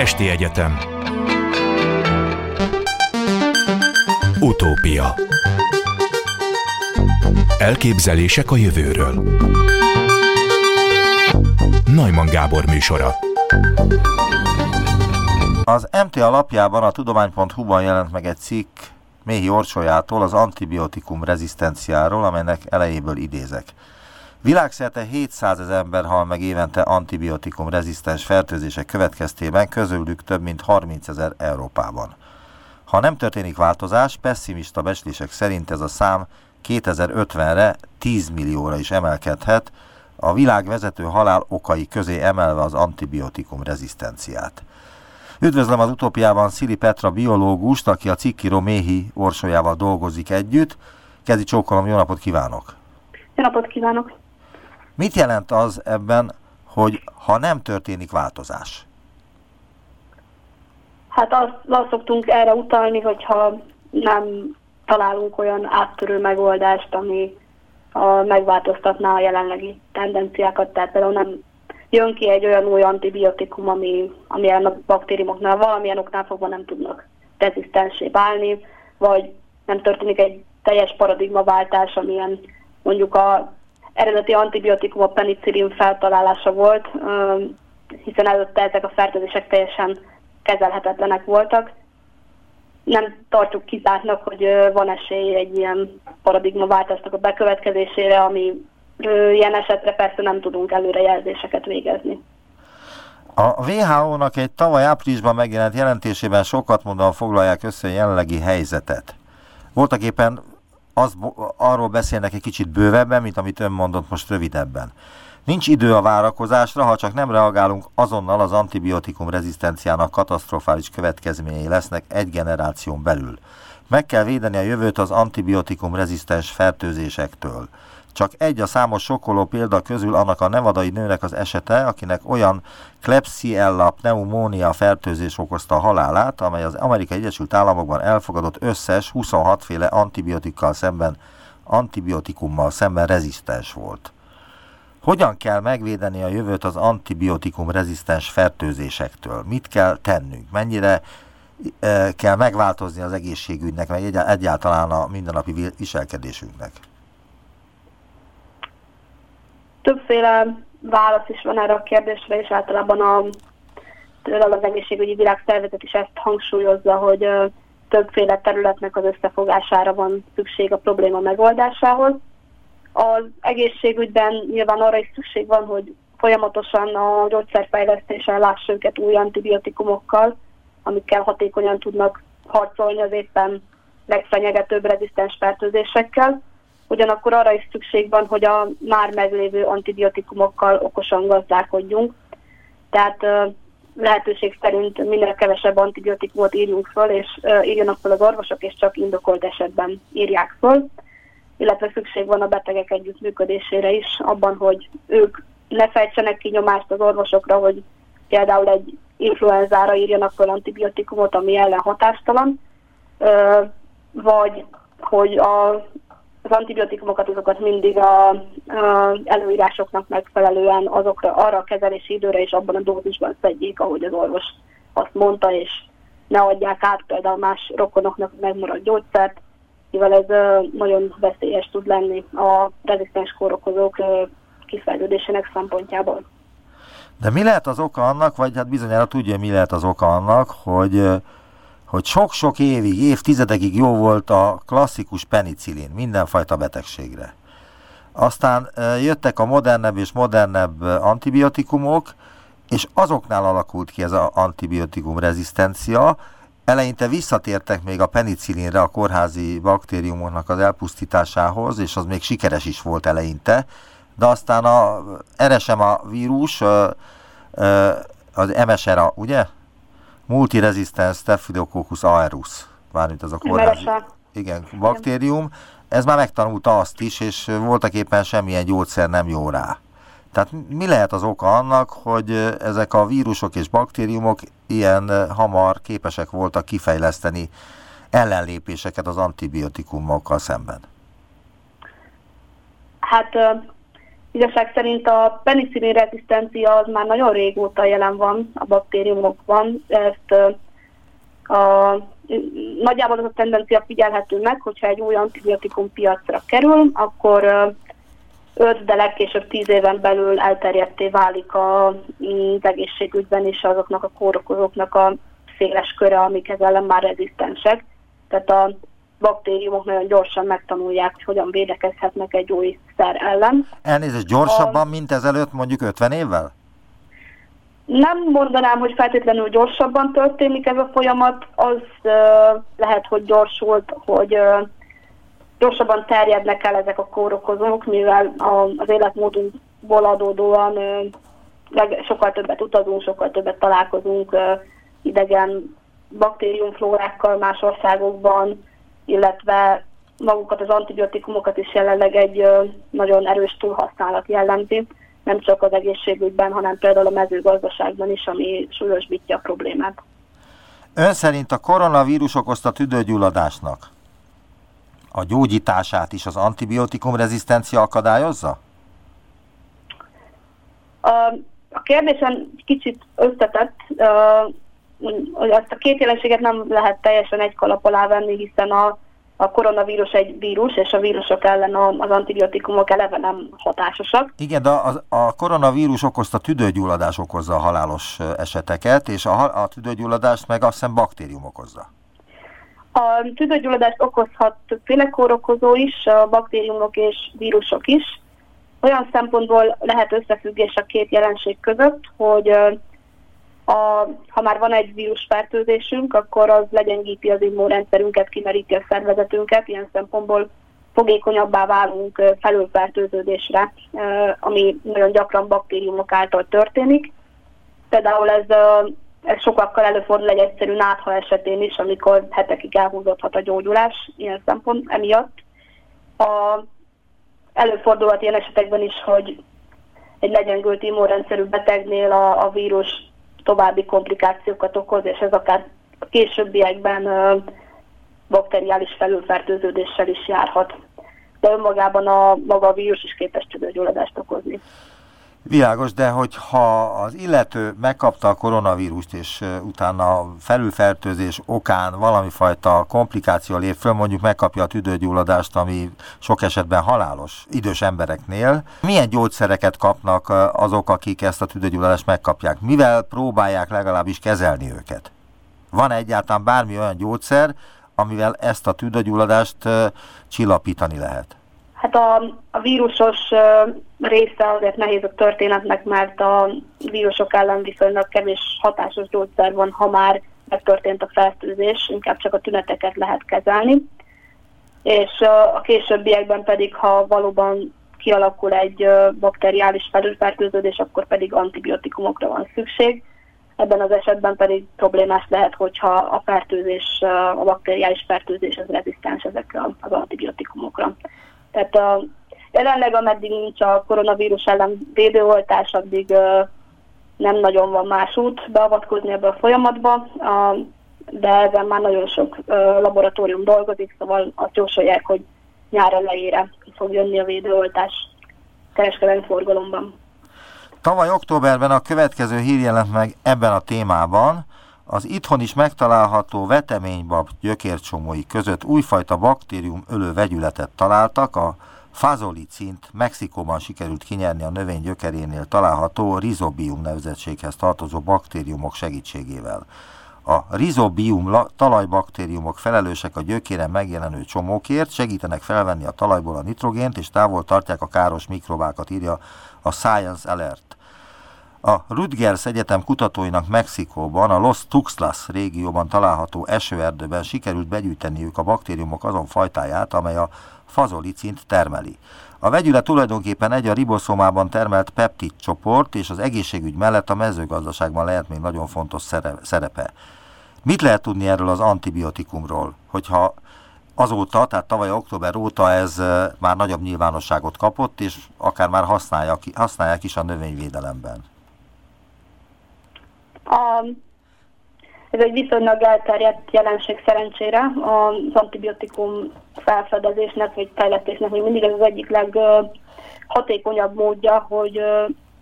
Esti Egyetem. Utópia. Elképzelések a jövőről. Najman Gábor műsora. Az MTA lapjában a tudomány.hu-ban jelent meg egy cikk Méhi Orsolyától az antibiotikum rezisztenciáról, amelynek elejéből idézek. Világszerte 700 ezer ember hal meg évente antibiotikum rezisztens fertőzések következtében, közülük több mint 30 ezer Európában. Ha nem történik változás, pessimista becslések szerint ez a szám 2050-re 10 millióra is emelkedhet, a világ vezető halál okai közé emelve az antibiotikum rezisztenciát. Üdvözlöm az utópiában Szili Petra biológust, aki a cikkíró Méhi Orsolyával dolgozik együtt. Kezi csókolom, jó napot kívánok! Jó napot kívánok! Mit jelent az ebben, hogy ha nem történik változás? Hát azt, azt szoktunk erre utalni, hogyha nem találunk olyan áttörő megoldást, ami a, megváltoztatná a jelenlegi tendenciákat, tehát például nem jön ki egy olyan új antibiotikum, ami, ami a baktériumoknál valamilyen oknál fogva nem tudnak rezisztensé válni, vagy nem történik egy teljes paradigmaváltás, amilyen mondjuk a eredeti antibiotikum a penicillin feltalálása volt, hiszen előtte ezek a fertőzések teljesen kezelhetetlenek voltak. Nem tartjuk kizártnak, hogy van esély egy ilyen paradigmaváltásnak a bekövetkezésére, ami ilyen esetre persze nem tudunk előrejelzéseket végezni. A WHO-nak egy tavaly áprilisban megjelent jelentésében sokat mondóan foglalják össze a jelenlegi helyzetet. Voltak éppen az, arról beszélnek egy kicsit bővebben, mint amit ön mondott most rövidebben. Nincs idő a várakozásra, ha csak nem reagálunk azonnal az antibiotikum rezisztenciának katasztrofális következményei lesznek egy generáción belül. Meg kell védeni a jövőt az antibiotikum rezisztens fertőzésektől. Csak egy a számos sokkoló példa közül annak a nevadai nőnek az esete, akinek olyan Klebsiella pneumónia fertőzés okozta a halálát, amely az Amerikai Egyesült Államokban elfogadott összes 26 féle antibiotikkal szemben, antibiotikummal szemben rezisztens volt. Hogyan kell megvédeni a jövőt az antibiotikum rezisztens fertőzésektől? Mit kell tennünk? Mennyire e, kell megváltozni az egészségügynek, meg egyáltalán a mindennapi viselkedésünknek? Többféle válasz is van erre a kérdésre, és általában a, például az egészségügyi világszervezet is ezt hangsúlyozza, hogy többféle területnek az összefogására van szükség a probléma megoldásához. Az egészségügyben nyilván arra is szükség van, hogy folyamatosan a gyógyszerfejlesztésen lássa őket új antibiotikumokkal, amikkel hatékonyan tudnak harcolni az éppen legfenyegetőbb rezisztens fertőzésekkel ugyanakkor arra is szükség van, hogy a már meglévő antibiotikumokkal okosan gazdálkodjunk. Tehát lehetőség szerint minél kevesebb antibiotikumot írjunk föl, és írjanak fel az orvosok, és csak indokolt esetben írják föl. Illetve szükség van a betegek együttműködésére is, abban, hogy ők ne fejtsenek ki nyomást az orvosokra, hogy például egy influenzára írjanak föl antibiotikumot, ami ellen hatástalan, vagy hogy a az antibiotikumokat azokat mindig a, a előírásoknak megfelelően azokra, arra a kezelési időre és abban a dózisban szedjék, ahogy az orvos azt mondta, és ne adják át például más rokonoknak megmaradt gyógyszert, mivel ez nagyon veszélyes tud lenni a rezisztens kórokozók kifejlődésének szempontjából. De mi lehet az oka annak, vagy hát bizonyára tudja, mi lehet az oka annak, hogy hogy sok-sok évig, évtizedekig jó volt a klasszikus penicillin mindenfajta betegségre. Aztán jöttek a modernebb és modernebb antibiotikumok, és azoknál alakult ki ez az antibiotikum rezisztencia. Eleinte visszatértek még a penicillinre a kórházi baktériumoknak az elpusztításához, és az még sikeres is volt eleinte, de aztán a RSMA vírus, az MSRA, ugye? Multiresistens Staphylococcus aureus, mármint az a kórházi igen, baktérium, ez már megtanulta azt is, és voltak éppen semmilyen gyógyszer nem jó rá. Tehát mi lehet az oka annak, hogy ezek a vírusok és baktériumok ilyen hamar képesek voltak kifejleszteni ellenlépéseket az antibiotikumokkal szemben? Hát Igazság szerint a penicillin rezisztencia az már nagyon régóta jelen van a baktériumokban. Ezt a, nagyjából az a tendencia figyelhető meg, hogyha egy új antibiotikum piacra kerül, akkor 5, de legkésőbb 10 éven belül elterjedté válik az egészségügyben is azoknak a kórokozóknak a széles köre, amik ezzel ellen már rezisztensek. Tehát a baktériumok nagyon gyorsan megtanulják, hogy hogyan védekezhetnek egy új szer ellen. Elnézést, gyorsabban, a... mint ezelőtt mondjuk 50 évvel? Nem mondanám, hogy feltétlenül gyorsabban történik ez a folyamat, az uh, lehet, hogy gyorsult, hogy uh, gyorsabban terjednek el ezek a kórokozók, mivel a, az életmódunkból adódóan uh, sokkal többet utazunk, sokkal többet találkozunk uh, idegen baktériumflórákkal más országokban, illetve magukat az antibiotikumokat is jelenleg egy nagyon erős túlhasználat jellemzi, nem csak az egészségügyben, hanem például a mezőgazdaságban is, ami súlyosbítja a problémát. Ön szerint a koronavírus okozta tüdőgyulladásnak a gyógyítását is az antibiotikum rezisztencia akadályozza? A, kérdésen kicsit összetett, hogy azt a két jelenséget nem lehet teljesen egy kalap alá venni, hiszen a, a koronavírus egy vírus, és a vírusok ellen az antibiotikumok eleve nem hatásosak. Igen, de a, a koronavírus okozta tüdőgyulladás okozza a halálos eseteket, és a, a tüdőgyulladást meg azt hiszem baktérium okozza. A tüdőgyulladást okozhat többféle kórokozó is, a baktériumok és vírusok is. Olyan szempontból lehet összefüggés a két jelenség között, hogy a, ha már van egy vírusfertőzésünk, akkor az legyengíti az immunrendszerünket, kimeríti a szervezetünket, ilyen szempontból fogékonyabbá válunk felülfertőződésre, ami nagyon gyakran baktériumok által történik. Például ez, ez sokakkal előfordul egy egyszerű nátha esetén is, amikor hetekig elhúzódhat a gyógyulás ilyen szempont emiatt. A, előfordulhat ilyen esetekben is, hogy egy legyengült immunrendszerű betegnél a, a vírus további komplikációkat okoz, és ez akár a későbbiekben bakteriális felülfertőződéssel is járhat. De önmagában a maga a vírus is képes tüdőgyulladást okozni. Világos, de hogyha az illető megkapta a koronavírust, és utána felülfertőzés okán valami fajta komplikáció lép föl, mondjuk megkapja a tüdőgyulladást, ami sok esetben halálos idős embereknél, milyen gyógyszereket kapnak azok, akik ezt a tüdőgyulladást megkapják? Mivel próbálják legalábbis kezelni őket? Van egyáltalán bármi olyan gyógyszer, amivel ezt a tüdőgyulladást csillapítani lehet? Hát a, a vírusos része azért nehéz a történetnek, mert a vírusok ellen viszonylag kevés hatásos gyógyszer van, ha már megtörtént a fertőzés, inkább csak a tüneteket lehet kezelni. És a későbbiekben pedig, ha valóban kialakul egy bakteriális felülfertőződés, akkor pedig antibiotikumokra van szükség. Ebben az esetben pedig problémás lehet, hogyha a fertőzés, a bakteriális fertőzés az rezisztens ezekre az antibiotikumokra. Tehát a, jelenleg, ameddig nincs a koronavírus ellen védőoltás, addig uh, nem nagyon van más út beavatkozni ebbe a folyamatba, a, de ezen már nagyon sok uh, laboratórium dolgozik, szóval azt jósolják, hogy nyár elejére fog jönni a védőoltás kereskedelmi forgalomban. Tavaly októberben a következő hír jelent meg ebben a témában, az itthon is megtalálható veteménybab gyökércsomói között újfajta baktérium ölő vegyületet találtak, a fazolicint Mexikóban sikerült kinyerni a növény gyökerénél található rizobium nevezetséghez tartozó baktériumok segítségével. A rizobium talajbaktériumok felelősek a gyökéren megjelenő csomókért, segítenek felvenni a talajból a nitrogént és távol tartják a káros mikrobákat, írja a Science Alert. A Rutgers Egyetem kutatóinak Mexikóban, a Los Tuxtlas régióban található esőerdőben sikerült begyűjteniük a baktériumok azon fajtáját, amely a fazolicint termeli. A vegyület tulajdonképpen egy a riboszomában termelt peptid csoport, és az egészségügy mellett a mezőgazdaságban lehet még nagyon fontos szerepe. Mit lehet tudni erről az antibiotikumról, hogyha azóta, tehát tavaly október óta ez már nagyobb nyilvánosságot kapott, és akár már használják is a növényvédelemben? Ez egy viszonylag elterjedt jelenség szerencsére. Az antibiotikum felfedezésnek vagy fejlesztésnek még mindig ez az egyik hatékonyabb módja, hogy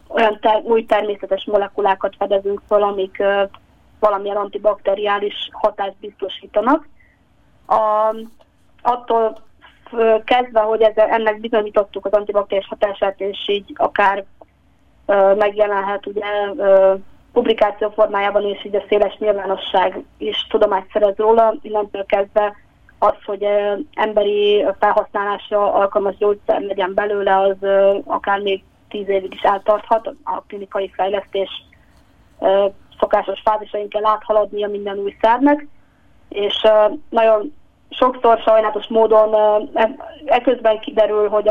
olyan ter- új természetes molekulákat fedezünk fel, amik valamilyen antibakteriális hatást biztosítanak. A, attól kezdve, hogy ezzel, ennek bizonyítottuk az antibakteriális hatását, és így akár megjelenhet ugye publikáció formájában, és így a széles nyilvánosság is tudomást szerez róla, innentől kezdve az, hogy emberi felhasználásra alkalmas gyógyszer legyen belőle, az akár még tíz évig is eltarthat, a klinikai fejlesztés szokásos fázisain kell áthaladnia minden új szernek, és nagyon sokszor sajnálatos módon eközben kiderül, hogy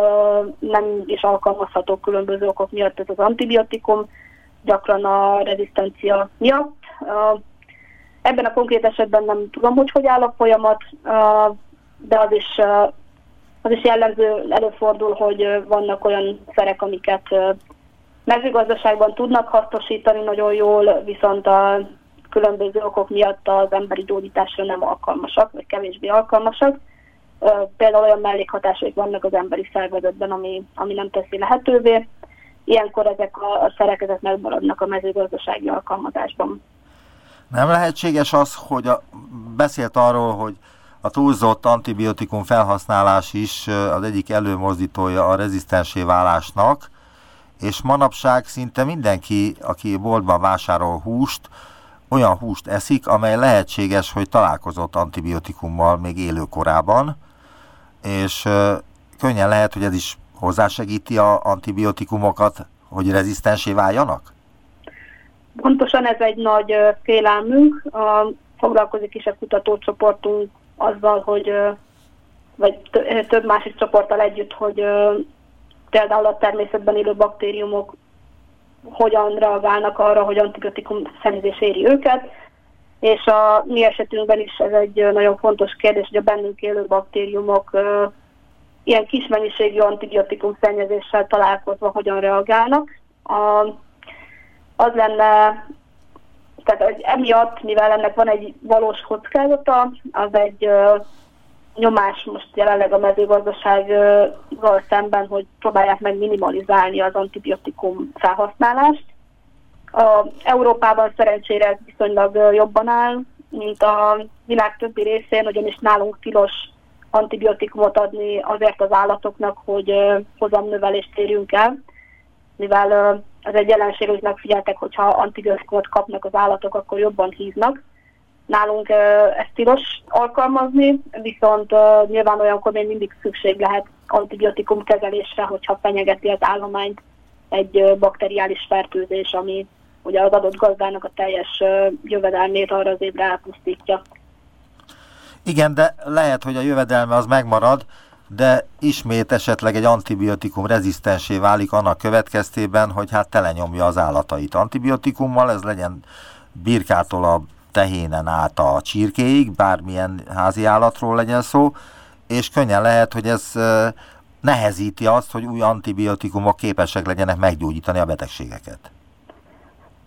nem is alkalmazható különböző okok miatt ez az antibiotikum, gyakran a rezisztencia miatt. Ebben a konkrét esetben nem tudom, hogy hogy áll a folyamat, de az is, az is jellemző, előfordul, hogy vannak olyan szerek, amiket mezőgazdaságban tudnak hasznosítani nagyon jól, viszont a különböző okok miatt az emberi gyógyításra nem alkalmasak, vagy kevésbé alkalmasak. Például olyan mellékhatások vannak az emberi szervezetben, ami, ami nem teszi lehetővé. Ilyenkor ezek a, a szerek ezek megmaradnak a mezőgazdasági alkalmazásban. Nem lehetséges az, hogy a, beszélt arról, hogy a túlzott antibiotikum felhasználás is az egyik előmozdítója a rezisztensé válásnak, és manapság szinte mindenki, aki boltban vásárol húst, olyan húst eszik, amely lehetséges, hogy találkozott antibiotikummal még élőkorában, és könnyen lehet, hogy ez is hozzásegíti a antibiotikumokat, hogy rezisztensé váljanak? Pontosan ez egy nagy félelmünk. Foglalkozik is a kutatócsoportunk azzal, hogy vagy több másik csoporttal együtt, hogy például a természetben élő baktériumok hogyan reagálnak arra, hogy antibiotikum szennyezés éri őket, és a mi esetünkben is ez egy nagyon fontos kérdés, hogy a bennünk élő baktériumok ilyen kis mennyiségű antibiotikum szennyezéssel találkozva hogyan reagálnak. A, az lenne, tehát hogy emiatt, mivel ennek van egy valós kockázata, az egy uh, nyomás most jelenleg a mezőgazdasággal szemben, hogy próbálják meg minimalizálni az antibiotikum felhasználást. A Európában szerencsére viszonylag jobban áll, mint a világ többi részén, ugyanis nálunk tilos antibiotikumot adni azért az állatoknak, hogy hozamnövelést érjünk el, mivel ez egy jelenség, hogy megfigyeltek, hogyha antibiotikumot kapnak az állatok, akkor jobban híznak Nálunk ezt tilos alkalmazni, viszont nyilván olyankor még mindig szükség lehet antibiotikum kezelésre, hogyha fenyegeti az állományt egy bakteriális fertőzés, ami ugye az adott gazdának a teljes jövedelmét arra az évre elpusztítja. Igen, de lehet, hogy a jövedelme az megmarad, de ismét esetleg egy antibiotikum rezisztensé válik annak következtében, hogy hát telenyomja az állatait antibiotikummal, ez legyen birkától a tehénen át a csirkéig, bármilyen házi állatról legyen szó, és könnyen lehet, hogy ez nehezíti azt, hogy új antibiotikumok képesek legyenek meggyógyítani a betegségeket.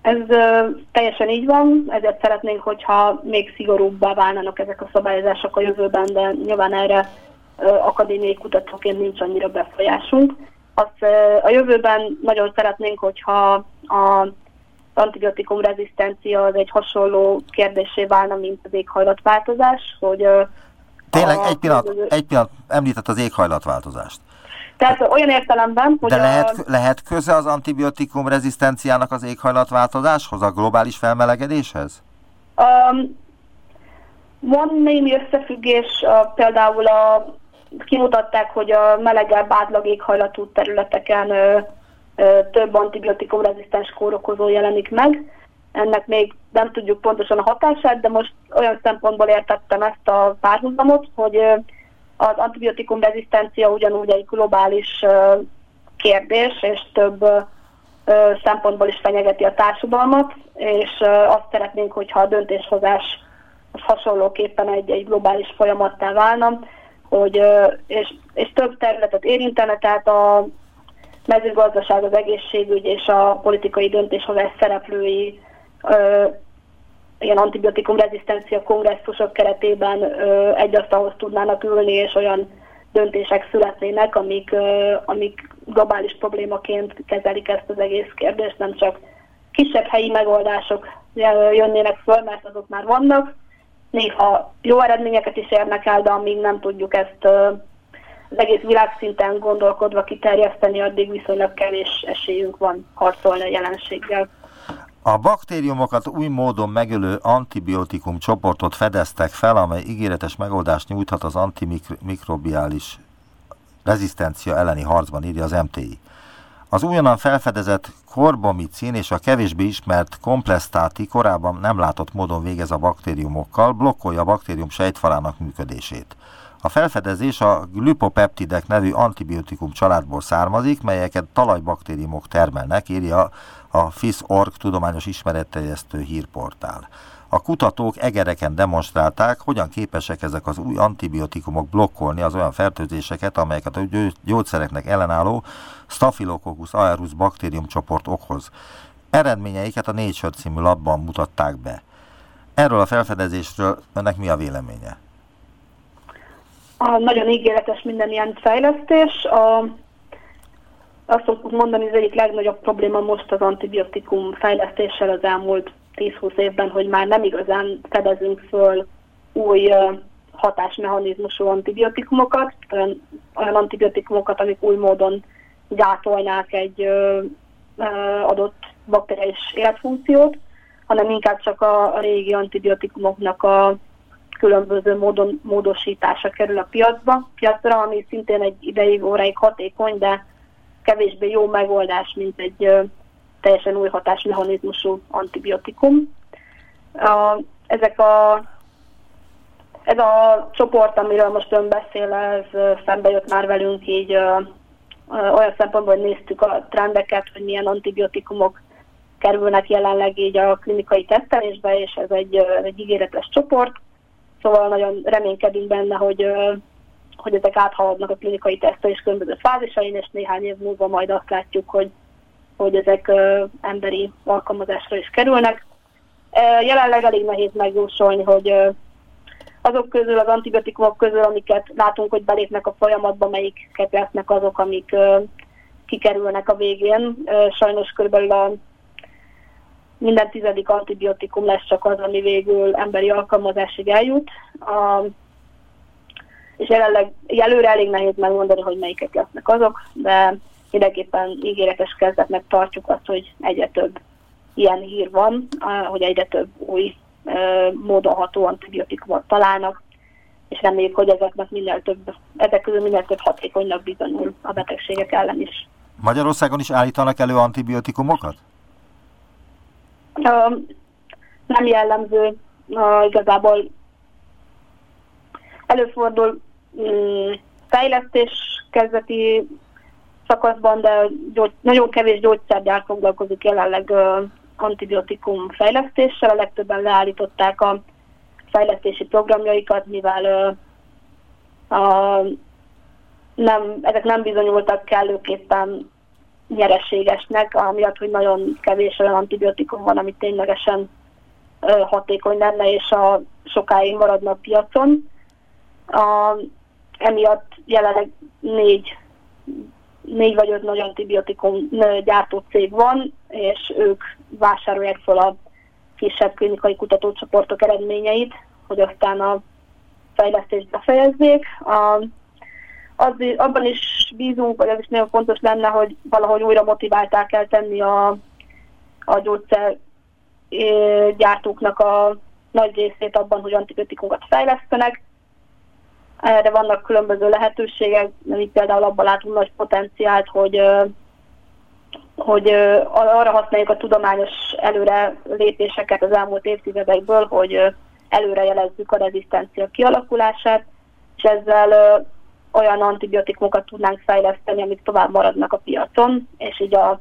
Ez ö, teljesen így van, ezért szeretnénk, hogyha még szigorúbbá válnának ezek a szabályozások a jövőben, de nyilván erre ö, akadémiai kutatóként nincs annyira befolyásunk. Azt ö, a jövőben nagyon szeretnénk, hogyha a antibiotikum rezisztencia az egy hasonló kérdésé válna, mint az éghajlatváltozás, hogy Tényleg, egy pillanat, egy pillanat, említett az éghajlatváltozást. Tehát olyan értelemben, hogy De lehet, a... lehet köze az antibiotikum rezisztenciának az éghajlatváltozáshoz, a globális felmelegedéshez? Um, van némi összefüggés, uh, például a, kimutatták, hogy a melegebb átlag éghajlatú területeken uh, több antibiotikum rezisztens kórokozó jelenik meg. Ennek még nem tudjuk pontosan a hatását, de most olyan szempontból értettem ezt a párhuzamot, hogy az antibiotikum rezisztencia ugyanúgy egy globális kérdés, és több szempontból is fenyegeti a társadalmat, és azt szeretnénk, hogyha a döntéshozás az hasonlóképpen egy, egy globális folyamattá válna, hogy, és, és több területet érintene, tehát a mezőgazdaság, az egészségügy és a politikai döntéshozás szereplői ilyen antibiotikum rezisztencia kongresszusok keretében egy asztalhoz tudnának ülni, és olyan döntések születnének, amik, amik globális problémaként kezelik ezt az egész kérdést, nem csak kisebb helyi megoldások jönnének föl, mert azok már vannak. Néha jó eredményeket is érnek el, de amíg nem tudjuk ezt az egész világszinten gondolkodva kiterjeszteni, addig viszonylag kevés esélyünk van harcolni a jelenséggel. A baktériumokat új módon megölő antibiotikum csoportot fedeztek fel, amely ígéretes megoldást nyújthat az antimikrobiális rezisztencia elleni harcban, írja az MTI. Az újonnan felfedezett korbomicin és a kevésbé ismert komplesztáti korábban nem látott módon végez a baktériumokkal, blokkolja a baktérium sejtfalának működését. A felfedezés a glüpopeptidek nevű antibiotikum családból származik, melyeket talajbaktériumok termelnek, írja a FIS.org tudományos ismeretterjesztő hírportál. A kutatók egereken demonstrálták, hogyan képesek ezek az új antibiotikumok blokkolni az olyan fertőzéseket, amelyeket a gyógyszereknek ellenálló Staphylococcus aureus baktériumcsoport okoz. Eredményeiket a Nature című labban mutatták be. Erről a felfedezésről önnek mi a véleménye? A nagyon ígéretes minden ilyen fejlesztés. A, azt szoktuk mondani, az egyik legnagyobb probléma most az antibiotikum fejlesztéssel az elmúlt 10-20 évben, hogy már nem igazán fedezünk föl új hatásmechanizmusú antibiotikumokat, olyan, olyan antibiotikumokat, amik új módon gátolnák egy ö, ö, adott bakteriális életfunkciót, hanem inkább csak a, a régi antibiotikumoknak a különböző módon módosítása kerül a piacba, piacra, ami szintén egy ideig, óráig hatékony, de kevésbé jó megoldás, mint egy teljesen új hatásmechanizmusú antibiotikum. Ezek a, ez a csoport, amiről most ön beszél, ez szembe jött már velünk így olyan szempontból, hogy néztük a trendeket, hogy milyen antibiotikumok kerülnek jelenleg így a klinikai tesztelésbe, és ez egy, egy ígéretes csoport. Szóval nagyon reménykedünk benne, hogy, hogy ezek áthaladnak a klinikai tesztelés különböző fázisain, és néhány év múlva majd azt látjuk, hogy, hogy ezek emberi alkalmazásra is kerülnek. Jelenleg elég nehéz megjósolni, hogy azok közül, az antibiotikumok közül, amiket látunk, hogy belépnek a folyamatba, melyiket lesznek azok, amik kikerülnek a végén. Sajnos körülbelül a minden tizedik antibiotikum lesz csak az, ami végül emberi alkalmazásig eljut. A, és jelenleg előre elég nehéz megmondani, hogy melyiket lesznek azok, de mindenképpen ígéretes kezdetnek tartjuk azt, hogy egyre több ilyen hír van, hogy egyre több új módon ható antibiotikumot találnak, és reméljük, hogy ezeknek minél több, ezek közül minél több hatékonynak bizonyul a betegségek ellen is. Magyarországon is állítanak elő antibiotikumokat? nem jellemző, igazából előfordul fejlesztés kezdeti szakaszban, de gyógy, nagyon kevés gyógyszergyár foglalkozik jelenleg antibiotikum fejlesztéssel, a legtöbben leállították a fejlesztési programjaikat, mivel a, nem, ezek nem bizonyultak kellőképpen nyereségesnek, amiatt, hogy nagyon kevés olyan antibiotikum van, ami ténylegesen hatékony lenne, és a sokáig maradna a piacon. A, emiatt jelenleg négy, négy vagy öt nagy antibiotikum gyártó cég van, és ők vásárolják fel a kisebb klinikai kutatócsoportok eredményeit, hogy aztán a fejlesztést befejezzék. A, az, abban is bízunk, vagy az is nagyon fontos lenne, hogy valahogy újra motiválták el tenni a, a gyógyszer gyártóknak a nagy részét abban, hogy antibiotikumokat fejlesztenek. Erre vannak különböző lehetőségek, mint például abban látunk nagy potenciált, hogy, hogy arra használjuk a tudományos előre lépéseket az elmúlt évtizedekből, hogy előrejelezzük a rezisztencia kialakulását, és ezzel olyan antibiotikumokat tudnánk fejleszteni, amik tovább maradnak a piacon, és így a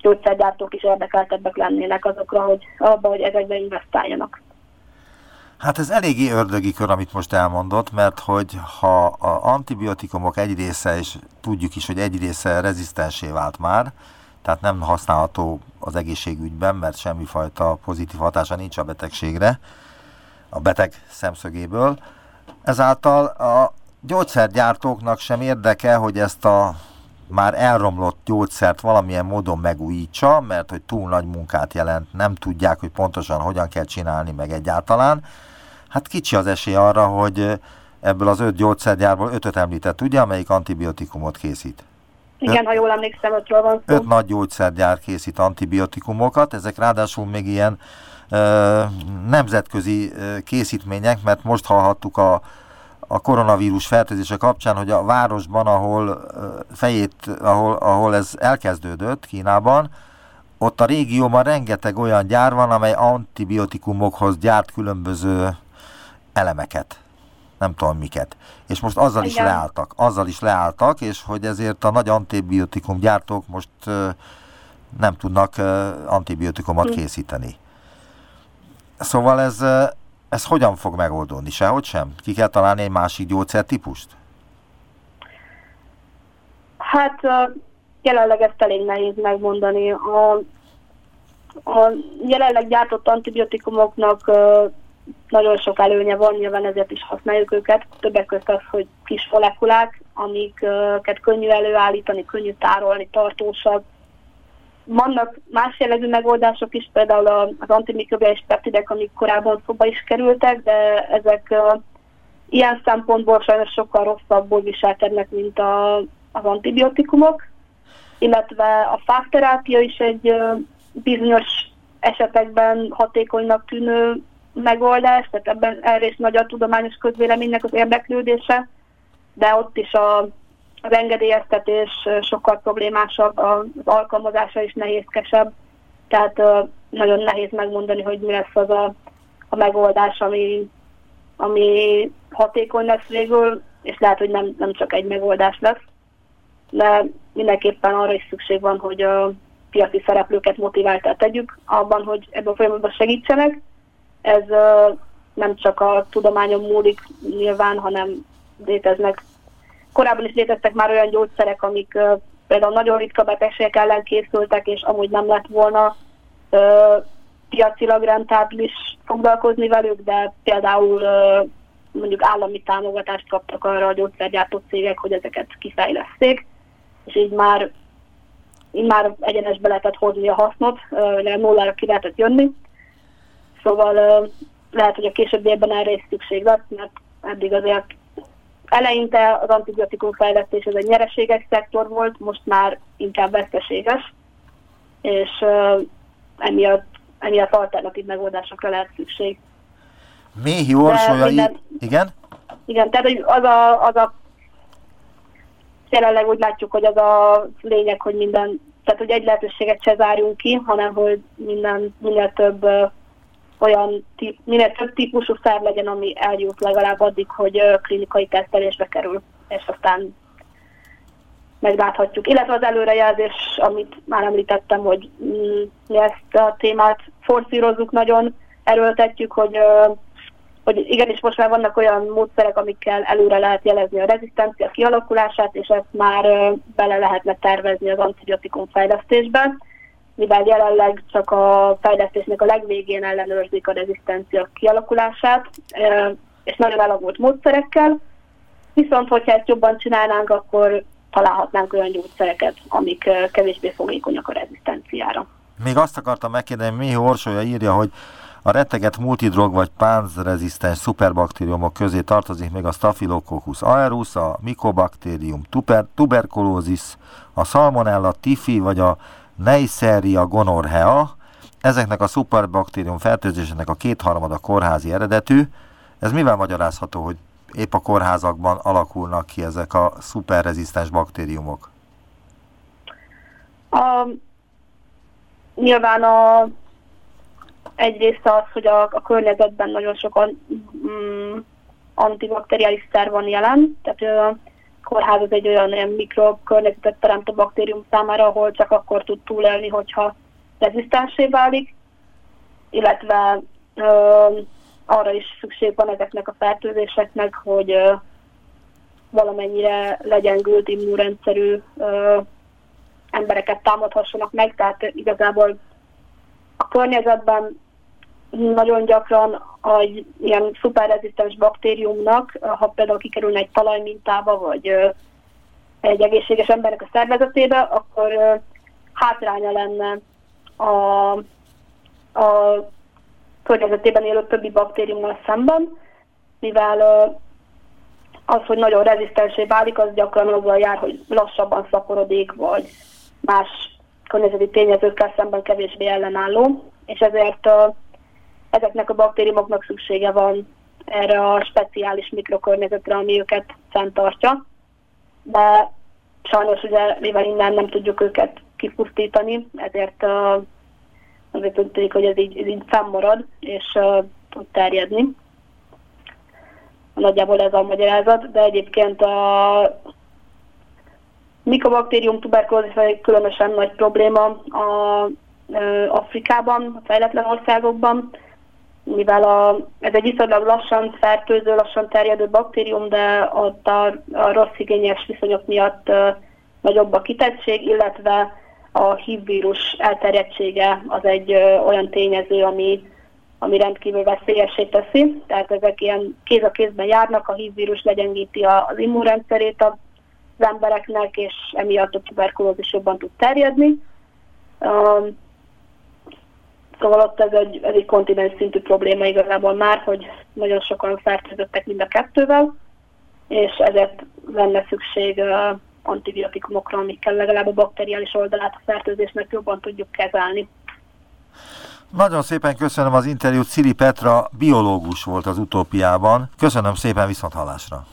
gyógyszergyártók is érdekeltebbek lennének azokra, hogy abba, hogy ezekbe investáljanak. Hát ez eléggé ördögi kör, amit most elmondott, mert hogy ha a antibiotikumok egy része, és tudjuk is, hogy egy része rezisztensé vált már, tehát nem használható az egészségügyben, mert semmifajta pozitív hatása nincs a betegségre, a beteg szemszögéből. Ezáltal a gyógyszergyártóknak sem érdeke, hogy ezt a már elromlott gyógyszert valamilyen módon megújítsa, mert hogy túl nagy munkát jelent, nem tudják, hogy pontosan hogyan kell csinálni meg egyáltalán, hát kicsi az esély arra, hogy ebből az öt gyógyszergyárból ötöt említett, ugye, amelyik antibiotikumot készít? Igen, öt, ha jól emlékszem, ötről van szó. Öt nagy gyógyszergyár készít antibiotikumokat, ezek ráadásul még ilyen ö, nemzetközi ö, készítmények, mert most hallhattuk a, a koronavírus fertőzése kapcsán, hogy a városban, ahol fejét, ahol, ahol ez elkezdődött Kínában, ott a régióban rengeteg olyan gyár van, amely antibiotikumokhoz gyárt különböző elemeket. Nem tudom miket. És most azzal Igen. is leálltak. Azzal is leálltak, és hogy ezért a nagy antibiotikum gyártók most nem tudnak antibiotikumot hm. készíteni. Szóval ez, ez hogyan fog megoldódni? Sehogy sem? Ki kell találni egy másik gyógyszertípust? Hát jelenleg ezt elég nehéz megmondani. A, a jelenleg gyártott antibiotikumoknak nagyon sok előnye van, nyilván ezért is használjuk őket. Többek között az, hogy kis molekulák, amiket könnyű előállítani, könnyű tárolni, tartósabb, vannak más jellegű megoldások is, például az antimikrobiális peptidek, amik korábban szóba is kerültek, de ezek ilyen szempontból sajnos sokkal rosszabbul viselkednek, mint a, az antibiotikumok, illetve a fákterápia is egy bizonyos esetekben hatékonynak tűnő megoldás, tehát ebben is nagy a tudományos közvéleménynek az érdeklődése, de ott is a az engedélyeztetés sokkal problémásabb, az alkalmazása is nehézkesebb, tehát nagyon nehéz megmondani, hogy mi lesz az a, a megoldás, ami, ami hatékony lesz végül, és lehet, hogy nem, nem csak egy megoldás lesz, de mindenképpen arra is szükség van, hogy a piaci szereplőket motiváltá tegyük abban, hogy ebben a folyamatban segítsenek. Ez nem csak a tudományon múlik nyilván, hanem léteznek korábban is léteztek már olyan gyógyszerek, amik például nagyon ritka betegségek ellen készültek, és amúgy nem lett volna piacilag rentábilis foglalkozni velük, de például mondjuk állami támogatást kaptak arra a gyógyszergyártó cégek, hogy ezeket kifejleszték, és így már, így már egyenesbe lehetett hozni a hasznot, uh, nullára ki lehetett jönni. Szóval lehet, hogy a későbbiekben erre is szükség lesz, mert eddig azért eleinte az antibiotikum fejlesztés ez egy nyereséges szektor volt, most már inkább veszteséges, és emiatt, emiatt alternatív megoldásokra lehet szükség. Méhi orsolya, minden, igen? Igen, tehát az a, az a jelenleg úgy látjuk, hogy az a lényeg, hogy minden, tehát hogy egy lehetőséget se zárjunk ki, hanem hogy minden, minél több olyan típ, minél több típusú szer legyen, ami eljut legalább addig, hogy klinikai tesztelésbe kerül, és aztán megláthatjuk. Illetve az előrejelzés, amit már említettem, hogy mm, mi ezt a témát forszírozzuk, nagyon erőltetjük, hogy, hogy igenis most már vannak olyan módszerek, amikkel előre lehet jelezni a rezisztencia kialakulását, és ezt már bele lehetne tervezni az antibiotikum fejlesztésben mivel jelenleg csak a fejlesztésnek a legvégén ellenőrzik a rezisztencia kialakulását, és nagyon elavult módszerekkel. Viszont, hogyha ezt jobban csinálnánk, akkor találhatnánk olyan gyógyszereket, amik kevésbé fogékonyak a rezisztenciára. Még azt akartam megkérdezni, mi Orsolya írja, hogy a retteget multidrog vagy pánzrezisztens szuperbaktériumok közé tartozik még a Staphylococcus aureus, a Mycobacterium tuber, tuberculosis, a Salmonella tifi vagy a Neisseria gonorrhea, ezeknek a szuperbaktérium fertőzésének a kétharmada kórházi eredetű. Ez mivel magyarázható, hogy épp a kórházakban alakulnak ki ezek a szuperrezisztens baktériumok? A, nyilván a, egyrészt az, hogy a, a környezetben nagyon sokan mm, antibakteriális szer van jelen, tehát kórház az egy olyan ilyen mikrokörnyezetet teremt a baktérium számára, ahol csak akkor tud túlélni, hogyha rezisztensé válik, illetve ö, arra is szükség van ezeknek a fertőzéseknek, hogy ö, valamennyire legyengült immunrendszerű ö, embereket támadhassanak meg, tehát igazából a környezetben nagyon gyakran egy ilyen szuperrezisztens baktériumnak, ha például kikerülne egy talajmintába, vagy egy egészséges embernek a szervezetébe, akkor hátránya lenne a, a környezetében élő többi baktériummal szemben, mivel az, hogy nagyon rezisztensé válik, az gyakran azzal jár, hogy lassabban szaporodik, vagy más környezeti tényezőkkel szemben kevésbé ellenálló, és ezért ezeknek a baktériumoknak szüksége van erre a speciális mikrokörnyezetre, ami őket fenntartja. De sajnos ugye, mivel innen nem tudjuk őket kipusztítani, ezért uh, azért úgy tűnik, hogy ez így, ez így fennmarad, és uh, tud terjedni. Nagyjából ez a magyarázat, de egyébként a mikobaktérium tuberkulózis egy különösen nagy probléma a, uh, Afrikában, a fejletlen országokban, mivel a, ez egy viszonylag lassan fertőző, lassan terjedő baktérium, de ott a, a rossz igényes viszonyok miatt uh, nagyobb a kitettség, illetve a HIV vírus elterjedtsége az egy ö, olyan tényező, ami, ami rendkívül veszélyessé teszi. Tehát ezek ilyen kéz a kézben járnak, a HIV vírus legyengíti az immunrendszerét az embereknek, és emiatt a tuberkulózis jobban tud terjedni. Um, szóval ott ez egy, ez egy kontinens szintű probléma igazából már, hogy nagyon sokan fertőzöttek mind a kettővel, és ezért lenne szükség antibiotikumokra, amikkel legalább a bakteriális oldalát a fertőzésnek jobban tudjuk kezelni. Nagyon szépen köszönöm az interjút. Ciri Petra biológus volt az utópiában. Köszönöm szépen viszont hallásra.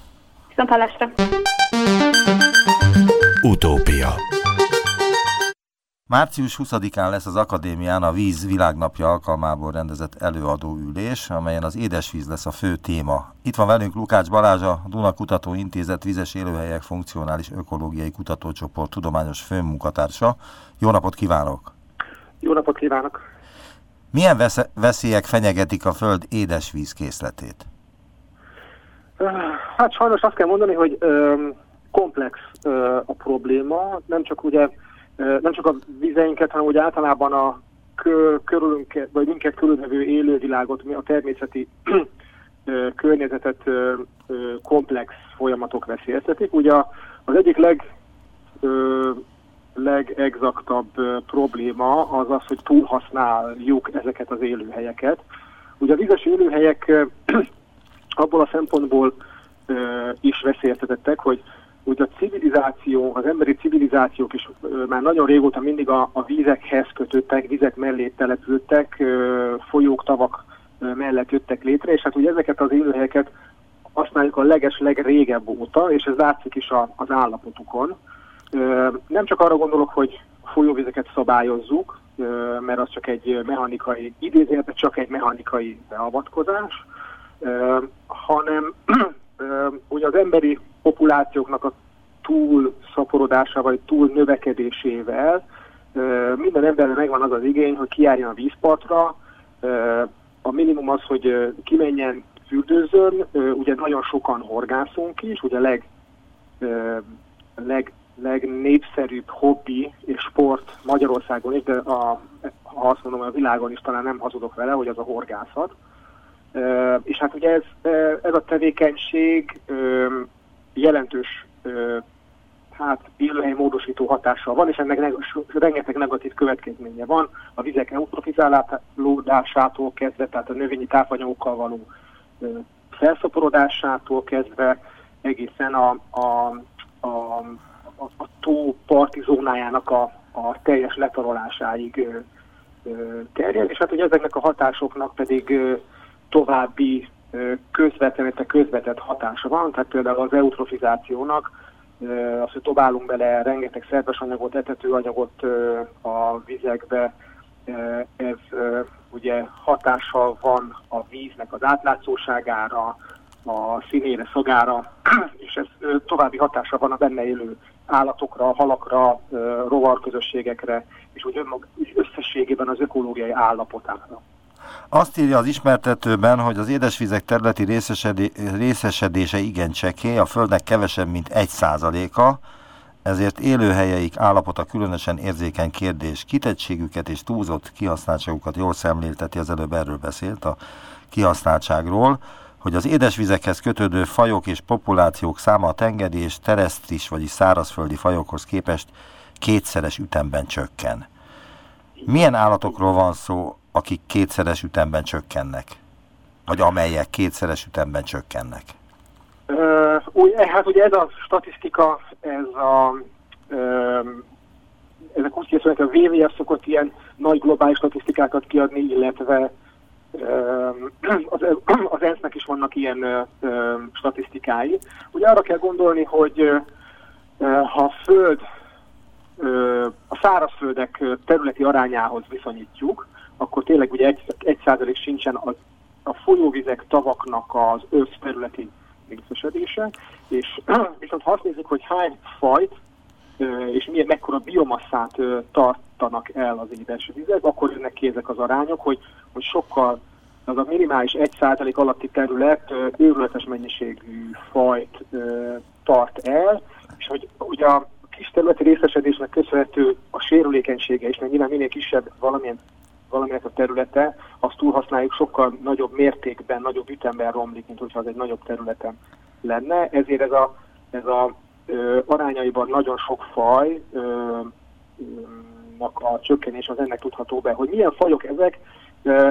Viszont hallásra. Utópia Március 20-án lesz az Akadémián a Víz Világnapja alkalmából rendezett előadóülés, amelyen az édesvíz lesz a fő téma. Itt van velünk Lukács Balázs, a Duna Kutató Intézet Vizes Élőhelyek Funkcionális Ökológiai Kutatócsoport tudományos főmunkatársa. Jó napot kívánok! Jó napot kívánok! Milyen veszélyek fenyegetik a Föld édesvíz készletét? Hát sajnos azt kell mondani, hogy komplex a probléma, nem csak ugye nem csak a vizeinket, hanem úgy általában a körülünk, vagy minket körülvevő élővilágot, a természeti környezetet komplex folyamatok veszélyeztetik. Ugye az egyik leg, legexaktabb probléma az az, hogy túlhasználjuk ezeket az élőhelyeket. Ugye a vizes élőhelyek abból a szempontból is veszélyeztetettek, hogy hogy a civilizáció, az emberi civilizációk is már nagyon régóta mindig a, a vízekhez kötöttek, vizek mellé települtek, folyók, tavak mellett jöttek létre, és hát ugye ezeket az élőhelyeket használjuk a leges legrégebb óta, és ez látszik is a, az állapotukon. Nem csak arra gondolok, hogy folyóvizeket szabályozzuk, mert az csak egy mechanikai idézet, csak egy mechanikai beavatkozás, hanem ugye az emberi populációknak a túl szaporodása vagy túl növekedésével minden embernek megvan az az igény, hogy kijárjon a vízpartra. A minimum az, hogy kimenjen fürdőzön, ugye nagyon sokan horgászunk is, ugye a leg, leg, legnépszerűbb hobbi és sport Magyarországon is, de a, ha azt mondom, a világon is talán nem hazudok vele, hogy az a horgászat. És hát ugye ez, ez a tevékenység jelentős hát élőhely módosító hatással van, és ennek rengeteg negatív következménye van, a vizek eutrofizálódásától kezdve, tehát a növényi tápanyagokkal való felszaporodásától kezdve egészen a, a, a, a, a tó parti zónájának a, a teljes letarolásáig terjed, és hát hogy ezeknek a hatásoknak pedig további közvetlen, közvetett hatása van, tehát például az eutrofizációnak, az, hogy dobálunk bele rengeteg szerves anyagot, etetőanyagot a vizekbe, ez ugye hatással van a víznek az átlátszóságára, a színére, szagára, és ez további hatása van a benne élő állatokra, halakra, rovarközösségekre, és úgy összességében az ökológiai állapotára. Azt írja az ismertetőben, hogy az édesvizek területi részesedé részesedése igen csekély, a Földnek kevesebb, mint egy százaléka, ezért élőhelyeik állapota különösen érzékeny kérdés. Kitettségüket és túlzott kihasználtságukat jól szemlélteti, az előbb erről beszélt a kihasználtságról. hogy az édesvizekhez kötődő fajok és populációk száma a tengeri és teresztris, vagyis szárazföldi fajokhoz képest kétszeres ütemben csökken. Milyen állatokról van szó, akik kétszeres ütemben csökkennek? Vagy amelyek kétszeres ütemben csökkennek? Uh, úgy, hát ugye ez a statisztika, ez a uh, ezek úgy készülnek, a WWF szokott ilyen nagy globális statisztikákat kiadni, illetve az, az ENSZ-nek is vannak ilyen statisztikái. Ugye arra kell gondolni, hogy ha a föld a szárazföldek területi arányához viszonyítjuk, akkor tényleg ugye egy, egy százalék sincsen az, a folyóvizek, tavaknak az összterületi részesedése, és viszont ha azt nézzük, hogy hány fajt és milyen mekkora biomasszát tartanak el az édesvizek, akkor jönnek ki ezek az arányok, hogy, hogy sokkal az a minimális 1% alatti terület őrületes mennyiségű fajt tart el, és hogy ugye a kis területi részesedésnek köszönhető a sérülékenysége is, mert nyilván minél kisebb valamilyen valamilyen a területe, azt túlhasználjuk, sokkal nagyobb mértékben, nagyobb ütemben romlik, mint hogyha az egy nagyobb területen lenne. Ezért ez a, ez a ö, arányaiban nagyon sok faj ö, a csökkenés az ennek tudható be. Hogy milyen fajok ezek,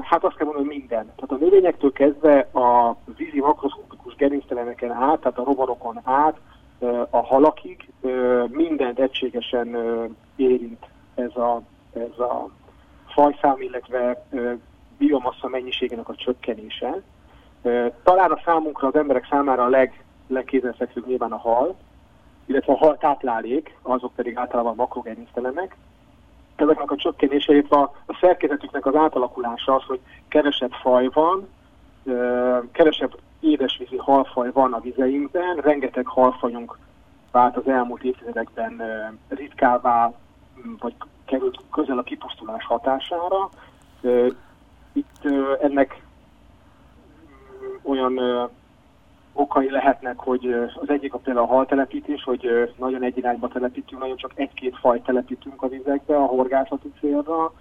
Hát azt kell mondani, hogy minden. Tehát a növényektől kezdve a vízi makroszkopikus gerincteleneken át, tehát a rovarokon át, a halakig mindent egységesen érint ez a, ez a fajszám, illetve biomassa mennyiségének a csökkenése. Talán a számunkra, az emberek számára a leg, legkézenfekvőbb nyilván a hal, illetve a hal táplálék, azok pedig általában makrogerinctelenek, ezeknek a csökkenése, illetve a, szerkezetüknek az átalakulása az, hogy kevesebb faj van, kevesebb édesvízi halfaj van a vizeinkben, rengeteg halfajunk vált az elmúlt évtizedekben ritkává, vagy került közel a kipusztulás hatására. Itt ennek olyan okai lehetnek, hogy az egyik a például a haltelepítés, hogy nagyon egy irányba telepítünk, nagyon csak egy-két faj telepítünk a vizekbe a horgászati célra.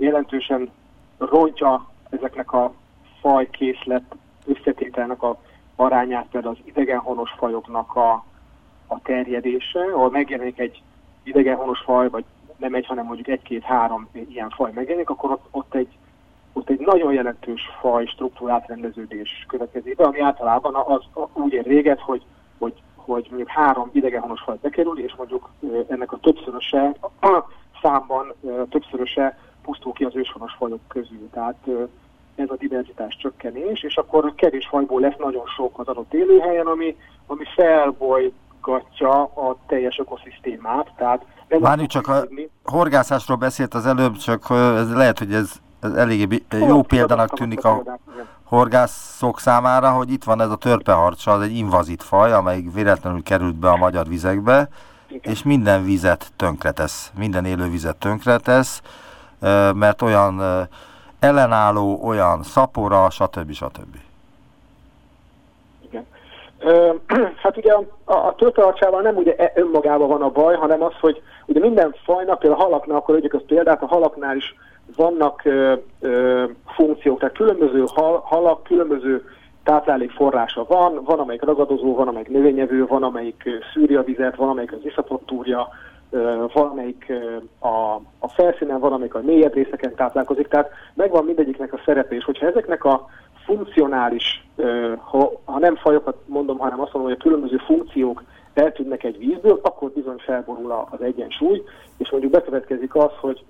Jelentősen rontja ezeknek a fajkészlet összetételnek a arányát, például az idegenhonos fajoknak a, a terjedése, ahol megjelenik egy idegenhonos faj, vagy nem egy, hanem mondjuk egy-két-három ilyen faj megjelenik, akkor ott, ott egy ott egy nagyon jelentős faj struktúrát rendeződés következik be, ami általában az, úgy ér véget, hogy, hogy, hogy mondjuk három idegenhonos faj bekerül, és mondjuk ennek a többszöröse, számban többszöröse pusztul ki az őshonos fajok közül. Tehát ez a diverzitás csökkenés, és akkor kevés fajból lesz nagyon sok az adott élőhelyen, ami, ami felbolygatja a teljes ökoszisztémát. Tehát Várj, csak a horgászásról beszélt az előbb, csak ez lehet, hogy ez ez eléggé jó példának tűnik a horgászok számára, hogy itt van ez a törpeharcsa, az egy invazit faj, amelyik véletlenül került be a magyar vizekbe, Igen. és minden vizet tönkretesz, minden élő vizet tönkretesz, mert olyan ellenálló, olyan szapora, stb. stb. Hát ugye a, a törpeharcsával nem ugye e, önmagában van a baj, hanem az, hogy ugye minden fajnak, például a halaknál, akkor egyik az példát, a halaknál is vannak ö, ö, funkciók, tehát különböző hal, halak, különböző táplálékforrása van, van amelyik ragadozó, van amelyik növényevő, van amelyik szűri a vizet, van amelyik az iszatot van amelyik a, a felszínen, van amelyik a mélyebb részeken táplálkozik, tehát megvan mindegyiknek a szerepe, és hogyha ezeknek a funkcionális, ha, ha nem fajokat mondom, hanem azt mondom, hogy a különböző funkciók eltűnnek egy vízből, akkor bizony felborul az egyensúly, és mondjuk bekövetkezik az, hogy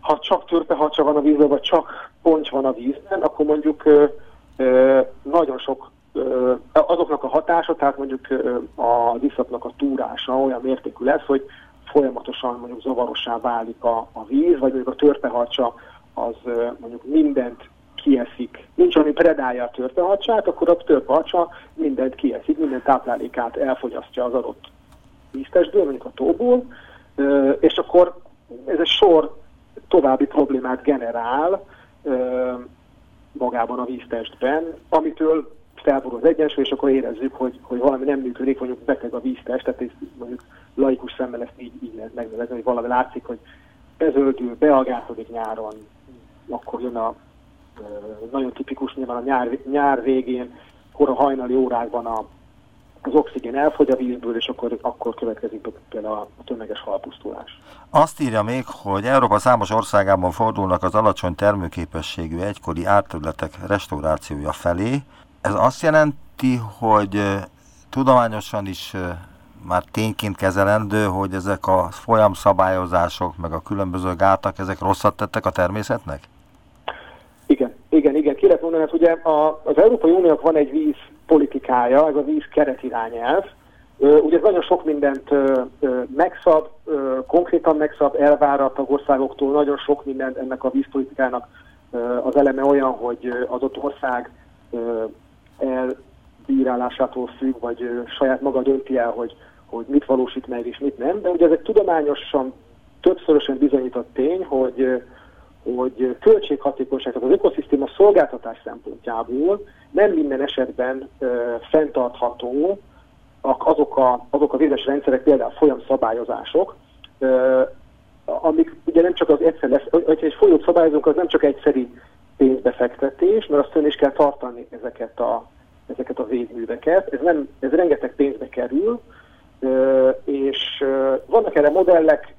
ha csak törpeharcsa van a vízben, vagy csak ponty van a vízben, akkor mondjuk nagyon sok azoknak a hatása, tehát mondjuk a iszapnak a túrása olyan mértékű lesz, hogy folyamatosan mondjuk zavarossá válik a, a víz, vagy mondjuk a törpeharcsa az mondjuk mindent kieszik. Nincs, ami predálja a törpeharcsát, akkor a törpeharcsa mindent kieszik, minden táplálékát elfogyasztja az adott víztestből, mondjuk a tóból, és akkor ez egy sor további problémát generál magában a víztestben, amitől felborul az egyensúly, és akkor érezzük, hogy, hogy valami nem működik, mondjuk beteg a víztest, tehát mondjuk laikus szemmel ezt így, így lehet megnevezni, hogy valami látszik, hogy bezöldül, beagálkodik nyáron, akkor jön a nagyon tipikus nyilván a nyár, nyár végén, kora hajnali órákban a, az oxigén elfogy a vízből, és akkor, akkor következik például a tömeges halpusztulás. Azt írja még, hogy Európa számos országában fordulnak az alacsony termőképességű egykori árterületek restaurációja felé. Ez azt jelenti, hogy tudományosan is már tényként kezelendő, hogy ezek a folyamszabályozások, meg a különböző gátak, ezek rosszat tettek a természetnek? Ki lehet mondani, hogy ugye a, az Európai Uniónak van egy víz politikája, ez a víz keretirányelv. Ugye ez nagyon sok mindent megszab, konkrétan megszab, elvár a tagországoktól, nagyon sok mindent ennek a vízpolitikának az eleme olyan, hogy az ott ország elbírálásától függ, vagy saját maga dönti el, hogy, hogy mit valósít meg és mit nem. De ugye ez egy tudományosan többszörösen bizonyított tény, hogy hogy költséghatékonyság, az ökoszisztéma szolgáltatás szempontjából nem minden esetben ö, fenntartható azok a, azok a védes rendszerek, például folyamszabályozások, ö, amik ugye nem csak az egyszer lesz, hogyha egy folyót szabályozunk, az nem csak egyszeri pénzbefektetés, mert azt fönn is kell tartani ezeket a, ezeket a védműveket. Ez, nem, ez rengeteg pénzbe kerül, és vannak erre modellek,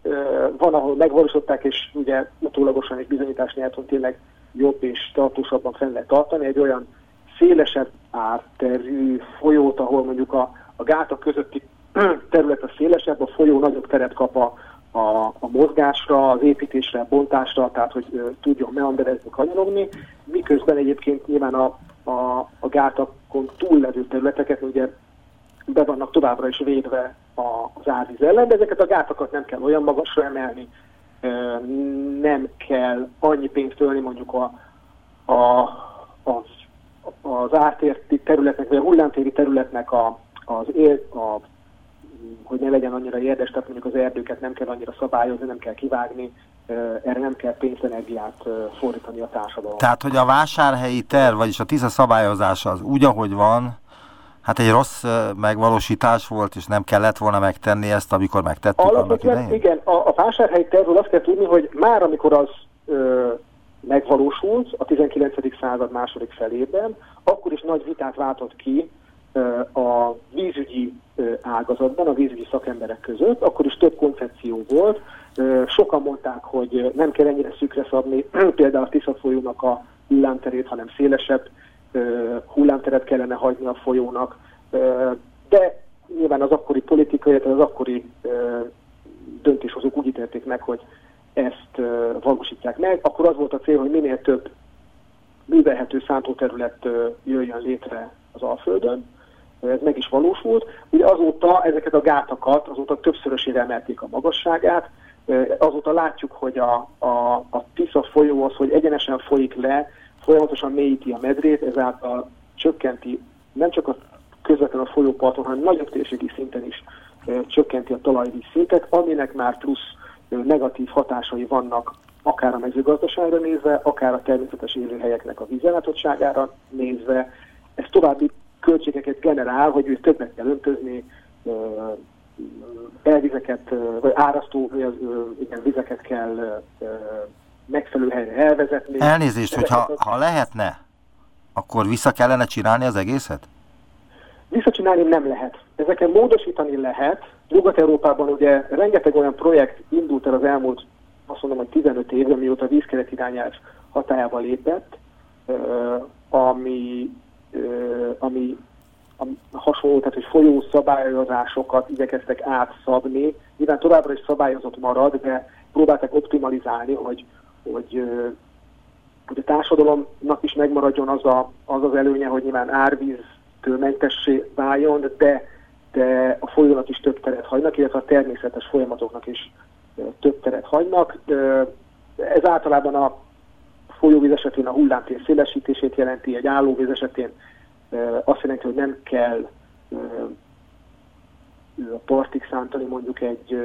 van, ahol megvalósították, és ugye utólagosan egy bizonyítás hogy tényleg jobb és tartósabban fenn lehet tartani. Egy olyan szélesebb árterű folyót, ahol mondjuk a, a gátak közötti terület a szélesebb, a folyó nagyobb teret kap a, a, a mozgásra, az építésre, a bontásra, tehát hogy uh, tudjon meanderezni, kanyarogni, miközben egyébként nyilván a, a, a gátakon túllevő területeket ugye be vannak továbbra is védve az árvíz ellen, de ezeket a gátakat nem kell olyan magasra emelni, nem kell annyi pénzt ölni mondjuk a, a, az, az ártérti területnek, vagy a hullámtéri területnek a, az él, a, hogy ne legyen annyira érdes, tehát mondjuk az erdőket nem kell annyira szabályozni, nem kell kivágni, erre nem kell pénzenergiát fordítani a társadalom. Tehát, hogy a vásárhelyi terv, vagyis a TISZA szabályozása az úgy, ahogy van, Hát egy rossz megvalósítás volt, és nem kellett volna megtenni ezt, amikor megtettük Alapvetően, annak idején? Igen, a, a vásárhelyi tervről azt kell tudni, hogy már amikor az ö, megvalósult a 19. század második felében, akkor is nagy vitát váltott ki ö, a vízügyi ö, ágazatban, a vízügyi szakemberek között, akkor is több koncepció volt. Ö, sokan mondták, hogy nem kell ennyire szükre szabni például a Tisza folyónak a hullámterét, hanem szélesebb hullámteret kellene hagyni a folyónak, de nyilván az akkori politikai, az akkori döntéshozók úgy ítélték meg, hogy ezt valósítják meg, akkor az volt a cél, hogy minél több művelhető szántóterület jöjjön létre az Alföldön. Ez meg is valósult. Ugye azóta ezeket a gátakat, azóta többszörösére emelték a magasságát, azóta látjuk, hogy a, a, a Tisza folyó az, hogy egyenesen folyik le, folyamatosan mélyíti a medrét, ezáltal csökkenti nem csak a közvetlenül a folyóparton, hanem nagyobb térségi szinten is csökkenti a talajvíz szintet, aminek már plusz negatív hatásai vannak akár a mezőgazdaságra nézve, akár a természetes élőhelyeknek a vízellátottságára nézve. Ez további költségeket generál, hogy ő többet kell öntözni, elvizeket, vagy árasztó igen, vizeket kell megfelelő helyre elvezetni. Elnézést, hogyha ha lehetne, akkor vissza kellene csinálni az egészet? Visszacsinálni nem lehet. Ezeken módosítani lehet. Nyugat-Európában ugye rengeteg olyan projekt indult el az elmúlt, azt mondom, hogy 15 évben, mióta a vízkeret irányelv hatájába lépett, ami, ami, ami hasonló, tehát hogy folyó szabályozásokat igyekeztek átszabni. Nyilván továbbra is szabályozott marad, de próbáltak optimalizálni, hogy hogy, hogy a társadalomnak is megmaradjon az, a, az az előnye, hogy nyilván árvíztől mentessé váljon, de, de a folyónak is több teret hagynak, illetve a természetes folyamatoknak is több teret hagynak. Ez általában a folyóvíz esetén a hullámtér szélesítését jelenti, egy állóvíz esetén azt jelenti, hogy nem kell a partig szántani mondjuk egy,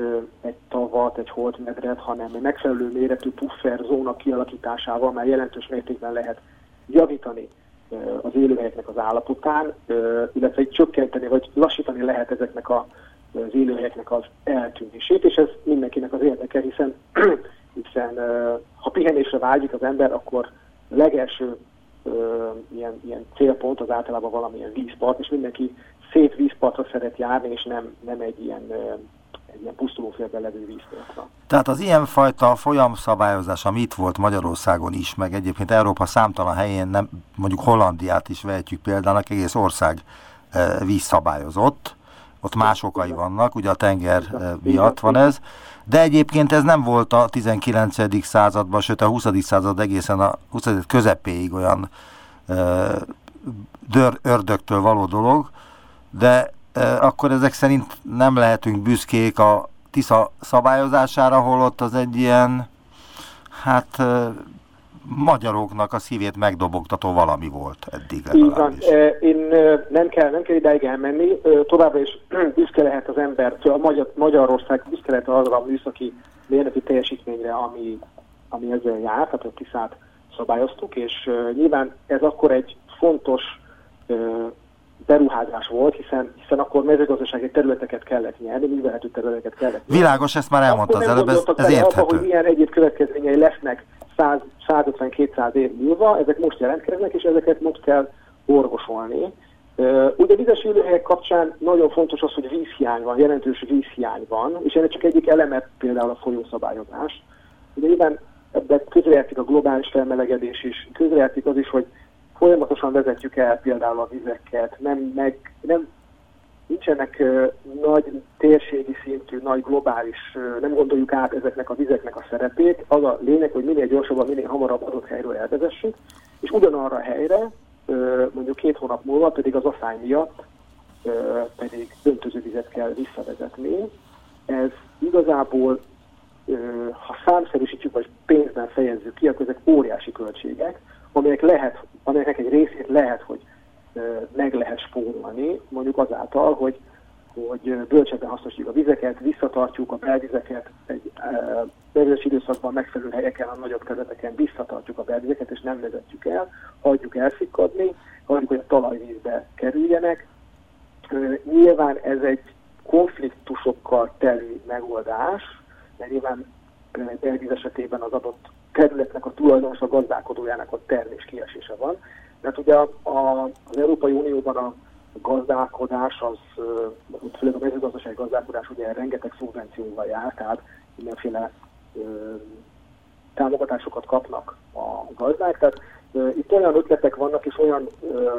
egy tavat, egy holdmedret, hanem egy megfelelő méretű puffer zóna kialakításával már jelentős mértékben lehet javítani az élőhelyeknek az állapotán, illetve egy csökkenteni vagy lassítani lehet ezeknek a, az élőhelyeknek az eltűnését, és ez mindenkinek az érdeke, hiszen, hiszen ha pihenésre vágyik az ember, akkor legelső ilyen, ilyen célpont az általában valamilyen vízpart, és mindenki szét vízpartra szeret járni, és nem, nem egy ilyen ö, egy ilyen pusztulófélben levő vízpartra. Tehát az ilyenfajta folyamszabályozás, ami itt volt Magyarországon is, meg egyébként Európa számtalan helyén, nem, mondjuk Hollandiát is vehetjük példának, egész ország vízszabályozott, ott más okai vannak, ugye a tenger miatt van ez, de egyébként ez nem volt a 19. században, sőt a 20. század egészen a 20. közepéig olyan e, dör, ördögtől való dolog, de akkor ezek szerint nem lehetünk büszkék a Tisza szabályozására, holott az egy ilyen, hát magyaroknak a szívét megdobogtató valami volt eddig legalábbis. Így van. Én nem kell, nem kell ideig elmenni, továbbra is büszke lehet az ember, a Magyar, Magyarország büszke lehet arra a műszaki mérnöki teljesítményre, ami, ami ezzel jár, tehát a Tiszát szabályoztuk, és nyilván ez akkor egy fontos beruházás volt, hiszen, hiszen akkor mezőgazdasági területeket kellett nyerni, művelhető területeket kellett nyerni. Világos, ezt már elmondta az előbb, ez, ez érthető. Abba, hogy milyen egyéb következményei lesznek 150-200 év múlva, ezek most jelentkeznek, és ezeket most kell orvosolni. Ugye vizes élőhelyek kapcsán nagyon fontos az, hogy vízhiány van, jelentős vízhiány van, és ennek csak egyik eleme például a folyószabályozás. Ugye nyilván ebben közrejátszik a globális felmelegedés is, közrejátszik az is, hogy folyamatosan vezetjük el például a vizeket, nem, meg, nem nincsenek uh, nagy térségi szintű, nagy globális, uh, nem gondoljuk át ezeknek a vizeknek a szerepét. Az a lényeg, hogy minél gyorsabban, minél hamarabb adott helyről elvezessük, és ugyanarra a helyre, uh, mondjuk két hónap múlva pedig az asszály miatt uh, pedig döntözővizet kell visszavezetni. Ez igazából, uh, ha számszerűsítjük, vagy pénzben fejezzük ki, akkor ezek óriási költségek, amelyek lehet, amelyeknek egy részét lehet, hogy meg lehet spórolni, mondjuk azáltal, hogy, hogy bölcsebben hasznosítjuk a vizeket, visszatartjuk a belvizeket, egy belvizes időszakban megfelelő helyeken, a nagyobb területeken visszatartjuk a belvizeket, és nem vezetjük el, hagyjuk elszikadni, hagyjuk, hogy a talajvízbe kerüljenek. Nyilván ez egy konfliktusokkal telű megoldás, mert nyilván belvíz esetében az adott területnek a tulajdonos, a gazdálkodójának a termés kiesése van. Mert ugye a, a, az Európai Unióban a gazdálkodás, az, főleg a mezőgazdasági gazdálkodás ugye rengeteg szubvencióval jár, tehát mindenféle ö, támogatásokat kapnak a gazdák. Tehát ö, itt olyan ötletek vannak, és olyan ö,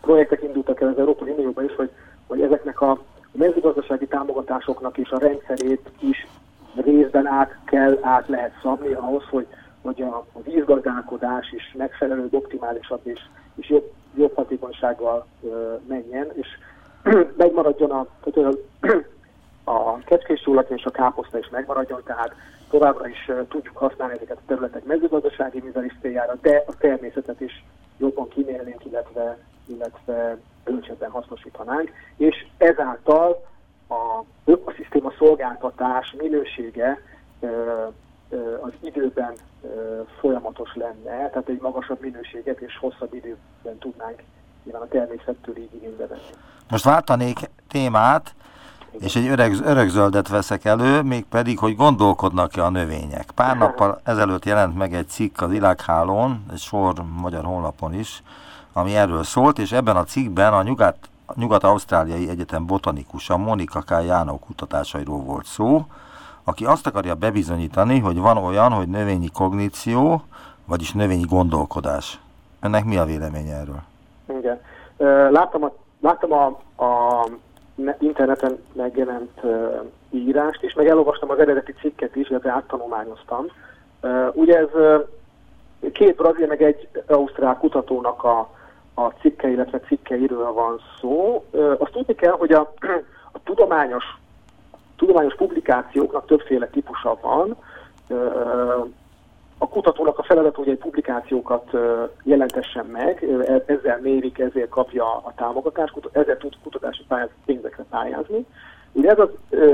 projektek indultak el az Európai Unióban is, hogy, hogy ezeknek a mezőgazdasági támogatásoknak és a rendszerét is részben át kell, át lehet szabni ahhoz, hogy, hogy a, a vízgazdálkodás is megfelelő, optimálisabb és, és jobb, jobb hatékonysággal ö, menjen, és megmaradjon a, tehát a kecskés és a káposzta is megmaradjon, tehát továbbra is tudjuk használni ezeket a területek mezőgazdasági művelés céljára, de a természetet is jobban kimélnénk, illetve, illetve bölcsebben hasznosítanánk, és ezáltal a ökoszisztéma szolgáltatás minősége az időben folyamatos lenne, tehát egy magasabb minőséget és hosszabb időben tudnánk nyilván a természettől így igénybe venni. Most váltanék témát, és egy öreg, örökzöldet veszek elő, mégpedig, hogy gondolkodnak-e a növények. Pár nappal ezelőtt jelent meg egy cikk az Világhálón, egy sor magyar honlapon is, ami erről szólt, és ebben a cikkben a nyugat Nyugat-Ausztráliai Egyetem botanikus, Monika K. Jánó kutatásairól volt szó, aki azt akarja bebizonyítani, hogy van olyan, hogy növényi kogníció, vagyis növényi gondolkodás. Ennek mi a véleménye erről? Igen. Láttam a, láttam a, a interneten megjelent írást is, meg elolvastam az eredeti cikket is, illetve áttanulmányoztam. Ugye ez két brazil, meg egy ausztrál kutatónak a a cikke, illetve cikkeiről van szó. Azt tudni kell, hogy a, a tudományos, tudományos publikációknak többféle típusa van. A kutatónak a feladat, hogy egy publikációkat jelentessen meg, e, ezzel mérik, ezért kapja a támogatást, ezzel tud kutatási pályáz, pénzekre pályázni. Ugye ez az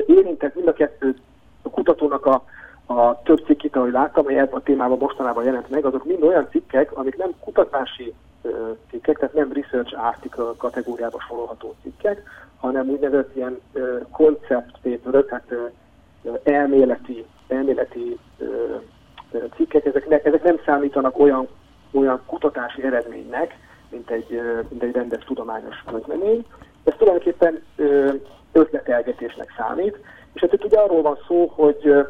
érintett mind a kettő a kutatónak a, a több cikkét, ahogy láttam, amely ebben a témában mostanában jelent meg, azok mind olyan cikkek, amik nem kutatási cikkek, tehát nem research article kategóriába sorolható cikkek, hanem úgynevezett ilyen concept paper, tehát elméleti, elméleti cikkek, ezek, ne, ezek nem számítanak olyan olyan kutatási eredménynek, mint egy, mint egy rendes tudományos közlemény. Ez tulajdonképpen ötletelgetésnek számít, és hát itt ugye arról van szó, hogy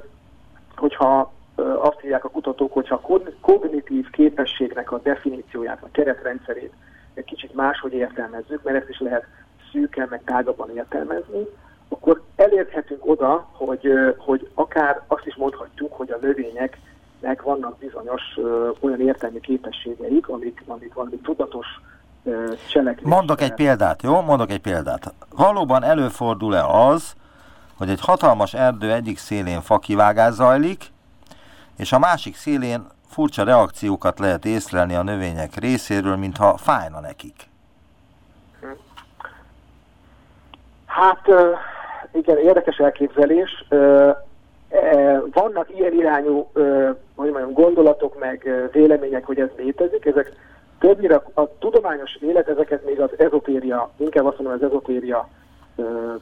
hogyha azt hívják a kutatók, hogyha a kognitív képességnek a definícióját, a keretrendszerét egy kicsit máshogy értelmezzük, mert ezt is lehet szűken, meg tágabban értelmezni, akkor elérhetünk oda, hogy, hogy akár azt is mondhatjuk, hogy a növényeknek vannak bizonyos olyan értelmi képességeik, amik, amik valami tudatos cselekvés. Mondok egy példát, jó? Mondok egy példát. Valóban előfordul-e az, hogy egy hatalmas erdő egyik szélén fakivágás zajlik, és a másik szélén furcsa reakciókat lehet észlelni a növények részéről, mintha fájna nekik. Hát igen, érdekes elképzelés. E, vannak ilyen irányú hogy mondjam, gondolatok, meg vélemények, hogy ez létezik. Ezek többnyire a tudományos élet ezeket még az ezotéria, inkább azt mondom, az ezotéria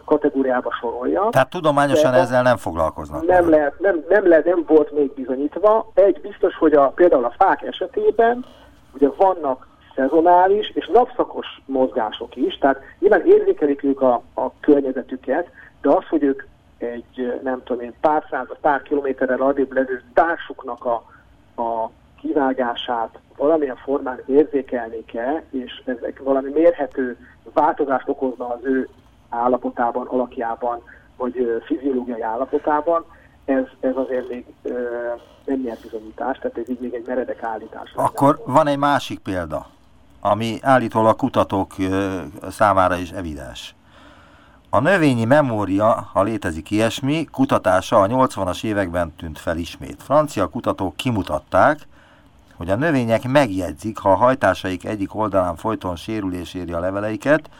kategóriába sorolja. Tehát tudományosan de ezzel nem foglalkoznak. Nem lehet, nem, nem, lehet, nem volt még bizonyítva. Egy biztos, hogy a, például a fák esetében ugye vannak szezonális és napszakos mozgások is, tehát nyilván érzékelik ők a, a környezetüket, de az, hogy ők egy, nem tudom én, pár száz, pár kilométerrel adébb levő társuknak a, a kivágását valamilyen formán érzékelni kell, és ezek valami mérhető változást okozna az ő állapotában, alakjában, vagy fiziológiai állapotában, ez, ez azért még ö, nem nyert bizonyítás, tehát ez így még egy meredek állítás. Akkor van egy másik példa, ami állítólag kutatók számára is evidens. A növényi memória, ha létezik ilyesmi, kutatása a 80-as években tűnt fel ismét. Francia kutatók kimutatták, hogy a növények megjegyzik, ha a hajtásaik egyik oldalán folyton sérülés éri a leveleiket,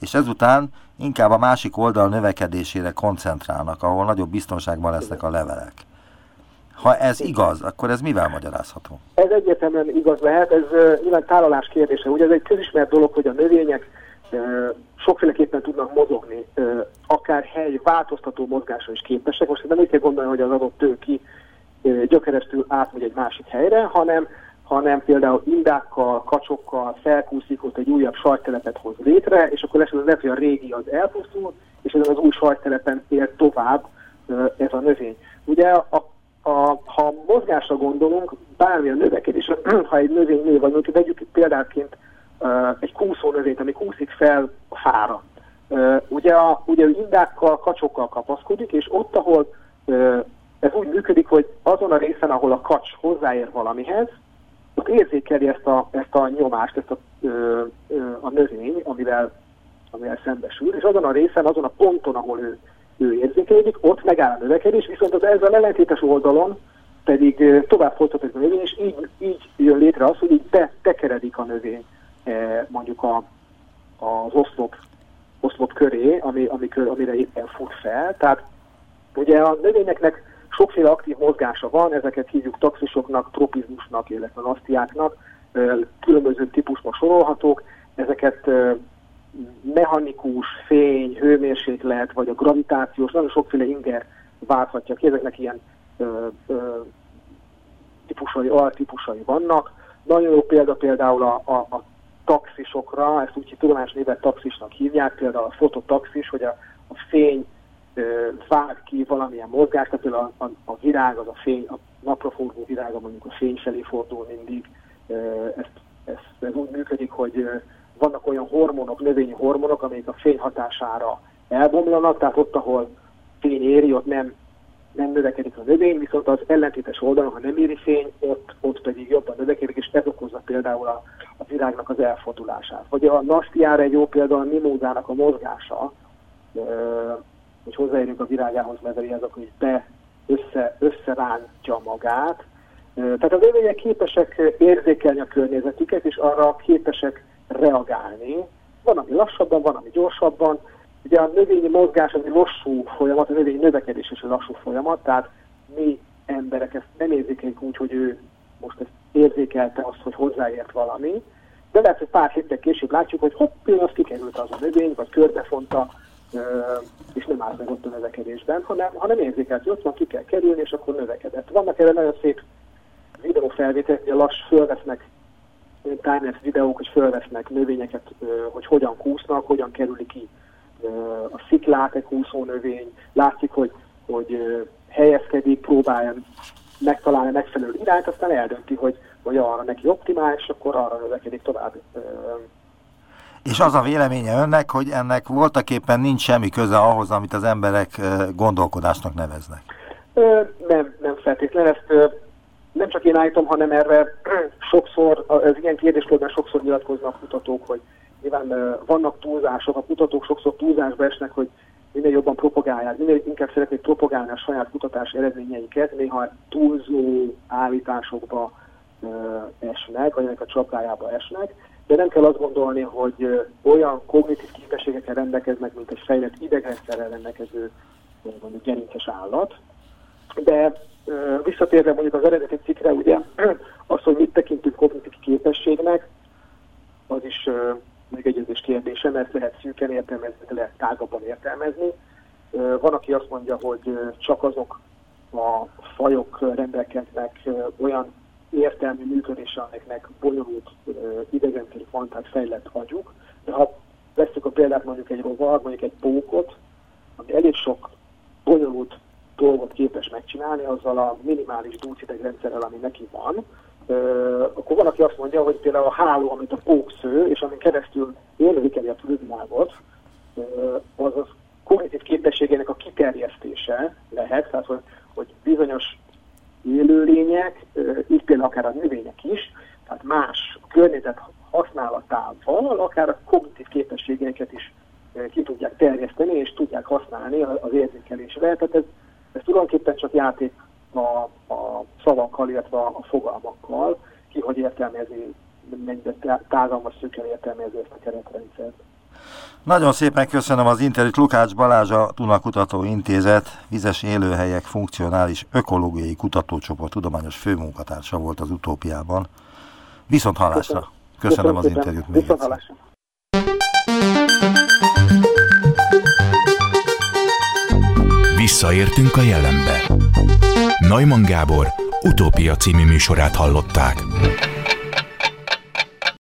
és ezután inkább a másik oldal növekedésére koncentrálnak, ahol nagyobb biztonságban lesznek a levelek. Ha ez igaz, akkor ez mivel magyarázható? Ez egyértelműen igaz lehet, ez uh, nyilván tálalás kérdése. Ugye ez egy közismert dolog, hogy a növények sokféleképpen tudnak mozogni, akár hely változtató mozgásra is képesek. Most nem úgy kell gondolni, hogy az adott tőki uh, gyökeresztül átmegy egy másik helyre, hanem hanem például indákkal, kacsokkal felkúszik, ott egy újabb sajttelepet hoz létre, és akkor esetleg lehet, hogy a régi az elpusztul, és ezen az új sajttelepen él tovább ez a növény. Ugye a, a, ha mozgásra gondolunk, bármilyen növekedés, ha egy növény nő, vagy mondjuk vegyük példáként egy kúszó növényt, ami kúszik fel a fára. Ugye, a, ugye indákkal, kacsokkal kapaszkodik, és ott, ahol ez úgy működik, hogy azon a részen, ahol a kacs hozzáér valamihez, ott érzékeli ezt a, ezt a nyomást, ezt a, ö, ö, a növény, amivel, amivel szembesül, és azon a részen, azon a ponton, ahol ő, ő érzékelődik, ott megáll a növekedés, viszont az ezzel ellentétes oldalon pedig tovább folytatódik a növény, és így, így jön létre az, hogy így betekeredik a növény mondjuk a, az oszlop, oszlop köré, ami, ami, amire éppen fut fel. Tehát ugye a növényeknek Sokféle aktív mozgása van, ezeket hívjuk taxisoknak, tropizmusnak, illetve lasztiáknak, különböző típusban sorolhatók, ezeket mechanikus, fény, hőmérséklet, vagy a gravitációs, nagyon sokféle inger válthatja ki, ezeknek ilyen ö, ö, típusai, altípusai vannak. Nagyon jó példa például a, a, a taxisokra, ezt úgy tudományos névet taxisnak hívják, például a fototaxis, hogy a, a fény vág ki valamilyen mozgást, tehát például a, a, virág, az a fény, a napra forgó virága mondjuk a fény felé fordul mindig. Ezt, ezt, ez úgy működik, hogy vannak olyan hormonok, növényi hormonok, amelyek a fény hatására elbomlanak, tehát ott, ahol fény éri, ott nem, nem növekedik a növény, viszont az ellentétes oldalon, ha nem éri fény, ott, ott pedig jobban növekedik, és ez okozza például a, a virágnak az elfordulását. Vagy a nastiára egy jó példa a mimózának a mozgása, hogy hozzáérjünk a virágához, mert ez akkor be össze, összerántja magát. Tehát az növények képesek érzékelni a környezetüket, és arra képesek reagálni. Van, ami lassabban, van, ami gyorsabban. Ugye a növényi mozgás az egy lassú folyamat, a növényi növekedés is egy lassú folyamat, tehát mi emberek ezt nem érzékeljük úgy, hogy ő most ezt érzékelte azt, hogy hozzáért valami, de lehet, hogy pár héttel később látjuk, hogy hopp, az kikerült az a növény, vagy körbefonta, és nem állt meg ott a növekedésben, hanem, hanem érzékelt, hogy ott van, ki kell kerülni, és akkor növekedett. Vannak erre nagyon szép videófelvételek, hogy lass fölvesznek timelapse videók, hogy felvesznek növényeket, hogy hogyan kúsznak, hogyan kerüli ki a sziklát egy kúszó növény, látszik, hogy, hogy helyezkedik, próbálja megtalálni megfelelő irányt, aztán eldönti, hogy, hogy arra neki optimális, akkor arra növekedik tovább. És az a véleménye önnek, hogy ennek voltak éppen nincs semmi köze ahhoz, amit az emberek gondolkodásnak neveznek? Nem, nem feltétlenül. Ezt nem csak én állítom, hanem erre sokszor, ez ilyen kérdéskörben sokszor nyilatkoznak kutatók, hogy nyilván vannak túlzások, a kutatók sokszor túlzásba esnek, hogy minél jobban propagálják, minél inkább szeretnék propagálni a saját kutatás eredményeiket, néha túlzó állításokba esnek, vagy ennek a csapdájába esnek, de nem kell azt gondolni, hogy olyan kognitív képességekkel rendelkeznek, mint egy fejlett idegrendszerrel rendelkező mondjuk gerinces állat. De visszatérve mondjuk az eredeti cikkre, ugye az, hogy mit tekintünk kognitív képességnek, az is megegyezés kérdése, mert lehet szűken értelmezni, lehet tágabban értelmezni. Van, aki azt mondja, hogy csak azok a fajok rendelkeznek olyan értelmi működése, amiknek bonyolult idegrendszeri fantát fejlett agyuk. De ha veszük a példát mondjuk egy rovar, mondjuk egy pókot, ami elég sok bonyolult dolgot képes megcsinálni azzal a minimális dúcidegrendszerrel, ami neki van, akkor van, aki azt mondja, hogy például a háló, amit a pók sző, és amin keresztül érzékeli a külvilágot, az az kognitív képességének a kiterjesztése lehet, tehát hogy, hogy bizonyos élőlények, így például akár a növények is, tehát más környezet használatával, akár a kognitív képességeiket is ki tudják terjeszteni, és tudják használni az érzékelésre. Tehát ez, ez tulajdonképpen csak játék a, a szavakkal, illetve a fogalmakkal, ki hogy értelmezi, mennyire tágalmas szűken értelmezi ezt a keretrendszert. Nagyon szépen köszönöm az interjút. Lukács Balázs, a Kutató Intézet vizes élőhelyek funkcionális ökológiai kutatócsoport tudományos főmunkatársa volt az utópiában. Viszont hallásra. Köszönöm, köszönöm az interjút még Viszont hallásra. Visszaértünk a jelenbe. Neumann Gábor utópia című műsorát hallották.